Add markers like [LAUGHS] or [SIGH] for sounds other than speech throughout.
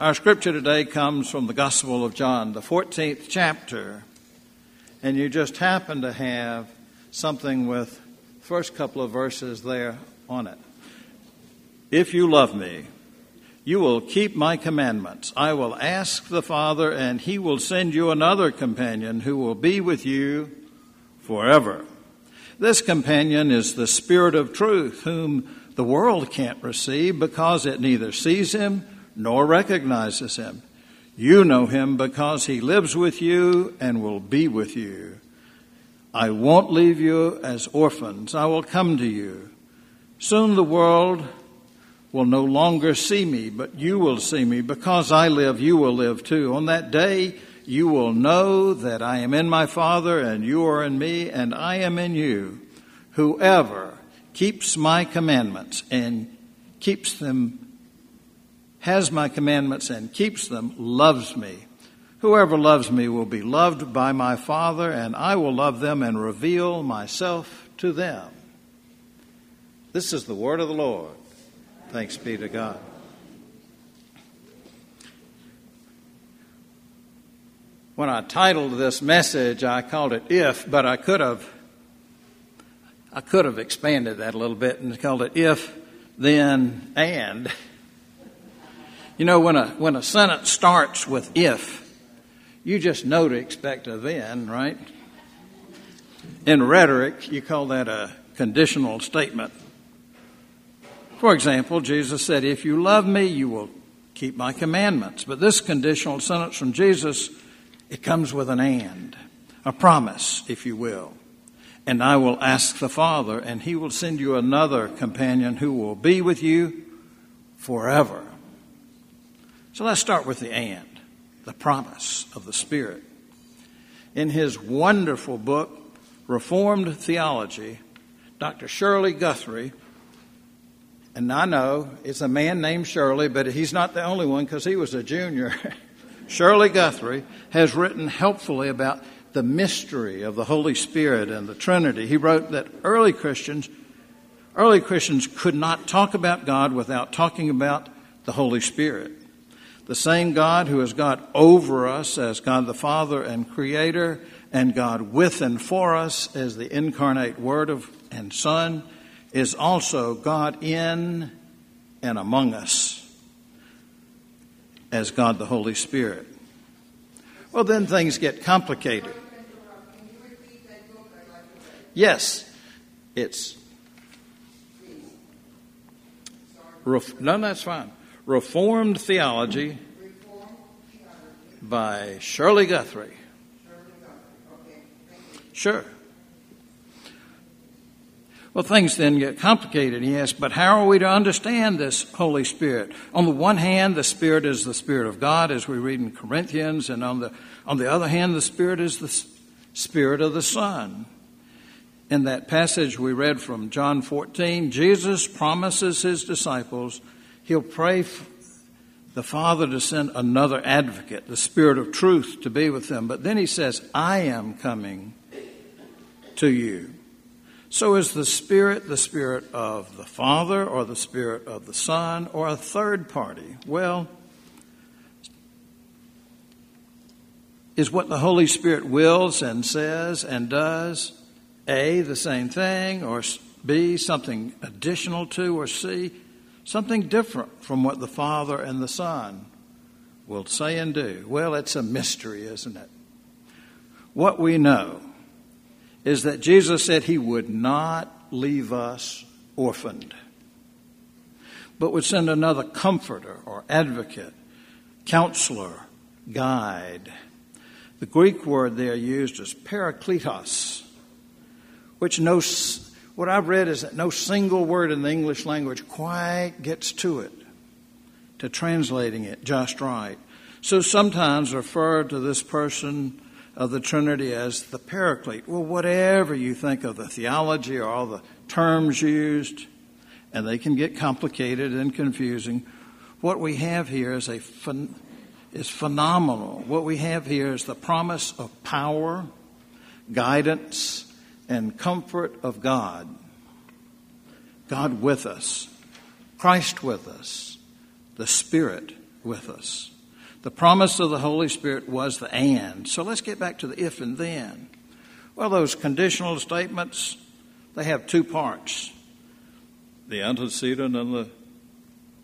Our scripture today comes from the Gospel of John, the 14th chapter. And you just happen to have something with the first couple of verses there on it. If you love me, you will keep my commandments. I will ask the Father, and he will send you another companion who will be with you forever. This companion is the Spirit of truth, whom the world can't receive because it neither sees him nor recognizes him. You know him because he lives with you and will be with you. I won't leave you as orphans. I will come to you. Soon the world will no longer see me, but you will see me. Because I live, you will live too. On that day, you will know that I am in my Father, and you are in me, and I am in you. Whoever keeps my commandments and keeps them, has my commandments and keeps them, loves me. Whoever loves me will be loved by my Father, and I will love them and reveal myself to them. This is the word of the Lord. Thanks be to God. When I titled this message, I called it If, but I could have I could have expanded that a little bit and called it if, then, and. You know, when a when a sentence starts with if, you just know to expect a then, right? In rhetoric, you call that a conditional statement. For example, Jesus said, If you love me, you will keep my commandments. But this conditional sentence from Jesus, it comes with an and, a promise, if you will. And I will ask the Father, and he will send you another companion who will be with you forever. So let's start with the and, the promise of the Spirit. In his wonderful book, Reformed Theology, Dr. Shirley Guthrie and I know it's a man named Shirley, but he's not the only one because he was a junior. [LAUGHS] Shirley Guthrie has written helpfully about the mystery of the Holy Spirit and the Trinity. He wrote that early Christians, early Christians could not talk about God without talking about the Holy Spirit. The same God who is God over us as God the Father and Creator, and God with and for us as the incarnate Word of and Son is also God in and among us as God the Holy Spirit. Well, then things get complicated. Yes, it's. No, that's fine. Reformed Theology by Shirley Guthrie. Sure. Well, things then get complicated. He asks, but how are we to understand this Holy Spirit? On the one hand, the Spirit is the Spirit of God, as we read in Corinthians, and on the, on the other hand, the Spirit is the Spirit of the Son. In that passage we read from John 14, Jesus promises his disciples he'll pray the Father to send another advocate, the Spirit of truth, to be with them. But then he says, I am coming to you. So is the Spirit the Spirit of the Father or the Spirit of the Son or a third party? Well, is what the Holy Spirit wills and says and does A, the same thing, or B, something additional to, or C, something different from what the Father and the Son will say and do? Well, it's a mystery, isn't it? What we know is that Jesus said he would not leave us orphaned, but would send another comforter or advocate, counselor, guide. The Greek word there used is parakletos, which no, what I've read is that no single word in the English language quite gets to it, to translating it just right. So sometimes refer to this person of the Trinity as the Paraclete. Well, whatever you think of the theology or all the terms used, and they can get complicated and confusing, what we have here is a is phenomenal. What we have here is the promise of power, guidance, and comfort of God. God with us, Christ with us, the Spirit with us. The promise of the Holy Spirit was the and. So let's get back to the if and then. Well, those conditional statements, they have two parts the antecedent and the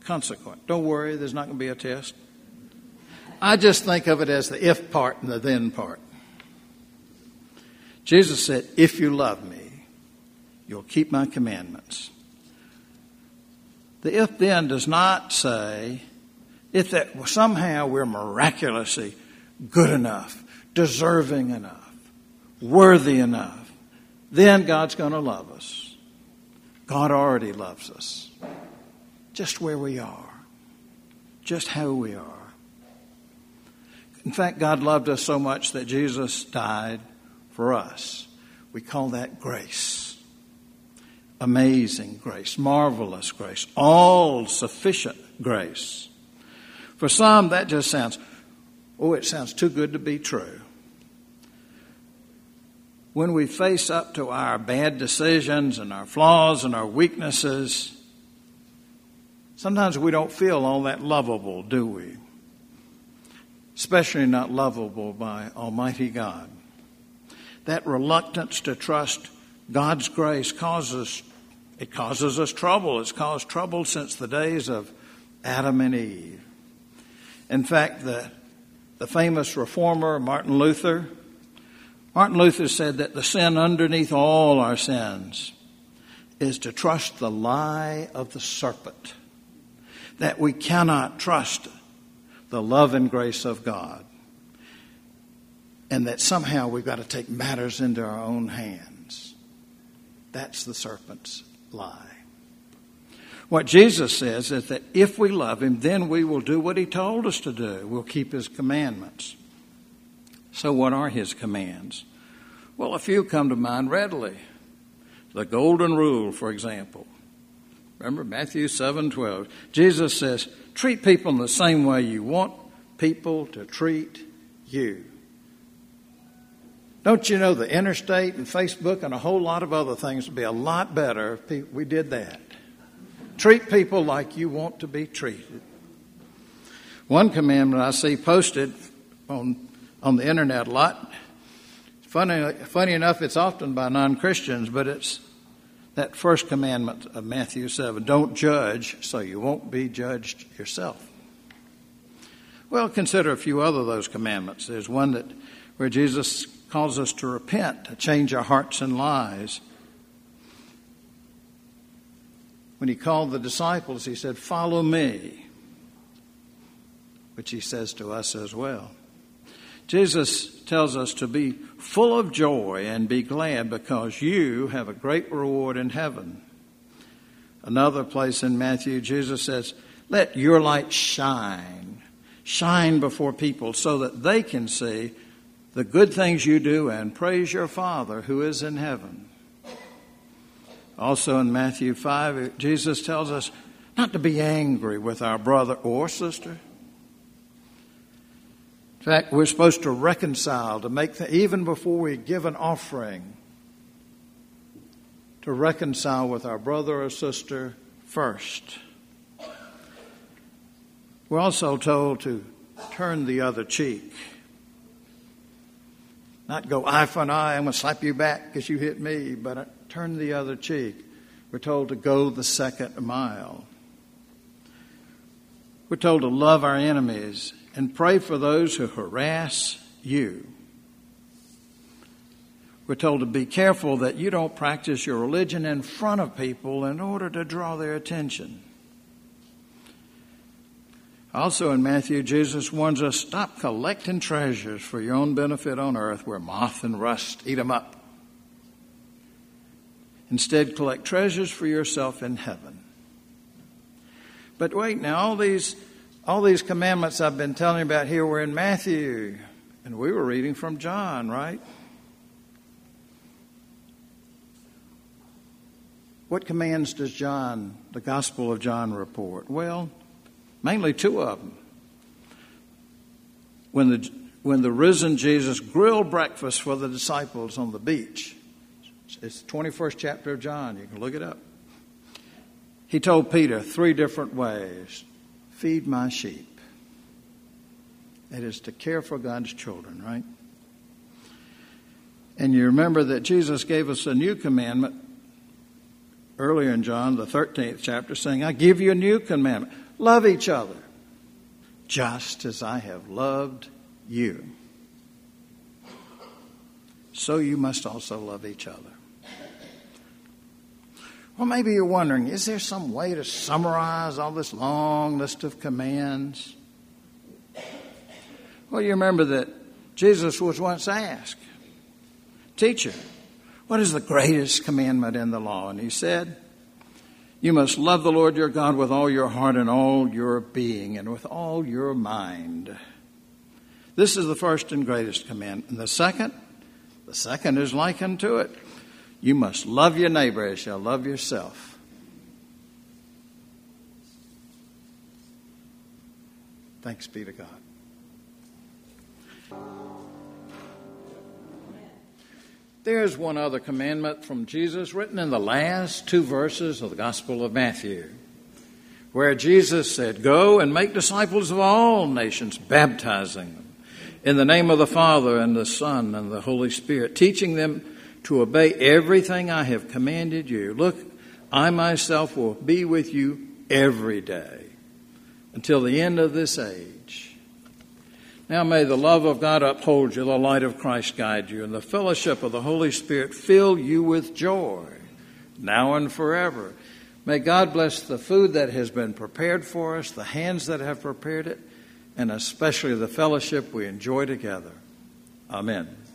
consequent. Don't worry, there's not going to be a test. I just think of it as the if part and the then part. Jesus said, If you love me, you'll keep my commandments. The if then does not say, if that somehow we're miraculously good enough, deserving enough, worthy enough, then God's going to love us. God already loves us. Just where we are, just how we are. In fact, God loved us so much that Jesus died for us. We call that grace. Amazing grace, marvelous grace, all sufficient grace. For some, that just sounds, oh, it sounds too good to be true. When we face up to our bad decisions and our flaws and our weaknesses, sometimes we don't feel all that lovable, do we? Especially not lovable by Almighty God. That reluctance to trust God's grace causes it causes us trouble. It's caused trouble since the days of Adam and Eve. In fact, the, the famous reformer Martin Luther, Martin Luther said that the sin underneath all our sins is to trust the lie of the serpent, that we cannot trust the love and grace of God, and that somehow we've got to take matters into our own hands. That's the serpent's lie. What Jesus says is that if we love Him, then we will do what He told us to do. We'll keep His commandments. So, what are His commands? Well, a few come to mind readily. The Golden Rule, for example. Remember Matthew 7 12. Jesus says, treat people in the same way you want people to treat you. Don't you know the interstate and Facebook and a whole lot of other things would be a lot better if we did that? Treat people like you want to be treated. One commandment I see posted on, on the internet a lot. Funny, funny enough, it's often by non Christians, but it's that first commandment of Matthew 7 don't judge so you won't be judged yourself. Well, consider a few other of those commandments. There's one that where Jesus calls us to repent, to change our hearts and lives. When he called the disciples, he said, Follow me, which he says to us as well. Jesus tells us to be full of joy and be glad because you have a great reward in heaven. Another place in Matthew, Jesus says, Let your light shine, shine before people so that they can see the good things you do and praise your Father who is in heaven. Also in Matthew 5, Jesus tells us not to be angry with our brother or sister. In fact, we're supposed to reconcile, to make, the, even before we give an offering, to reconcile with our brother or sister first. We're also told to turn the other cheek. Not go eye for an eye, I'm going to slap you back because you hit me, but turn the other cheek. We're told to go the second mile. We're told to love our enemies and pray for those who harass you. We're told to be careful that you don't practice your religion in front of people in order to draw their attention. Also in Matthew, Jesus warns us stop collecting treasures for your own benefit on earth where moth and rust eat them up. Instead, collect treasures for yourself in heaven. But wait, now all these all these commandments I've been telling you about here were in Matthew, and we were reading from John, right? What commands does John, the Gospel of John, report? Well, mainly two of them. When the when the risen Jesus grilled breakfast for the disciples on the beach, it's the 21st chapter of John. You can look it up. He told Peter three different ways feed my sheep. It is to care for God's children, right? And you remember that Jesus gave us a new commandment earlier in John, the 13th chapter, saying, I give you a new commandment love each other, just as I have loved you. So you must also love each other. Well, maybe you're wondering is there some way to summarize all this long list of commands? Well, you remember that Jesus was once asked, Teacher, what is the greatest commandment in the law? And he said, You must love the Lord your God with all your heart and all your being and with all your mind. This is the first and greatest commandment. And the second, the second is likened to it. You must love your neighbor as you love yourself. Thanks be to God. There's one other commandment from Jesus written in the last two verses of the Gospel of Matthew, where Jesus said, Go and make disciples of all nations, baptizing them in the name of the Father and the Son and the Holy Spirit, teaching them to obey everything I have commanded you. Look, I myself will be with you every day until the end of this age. Now may the love of God uphold you, the light of Christ guide you, and the fellowship of the Holy Spirit fill you with joy, now and forever. May God bless the food that has been prepared for us, the hands that have prepared it, and especially the fellowship we enjoy together. Amen.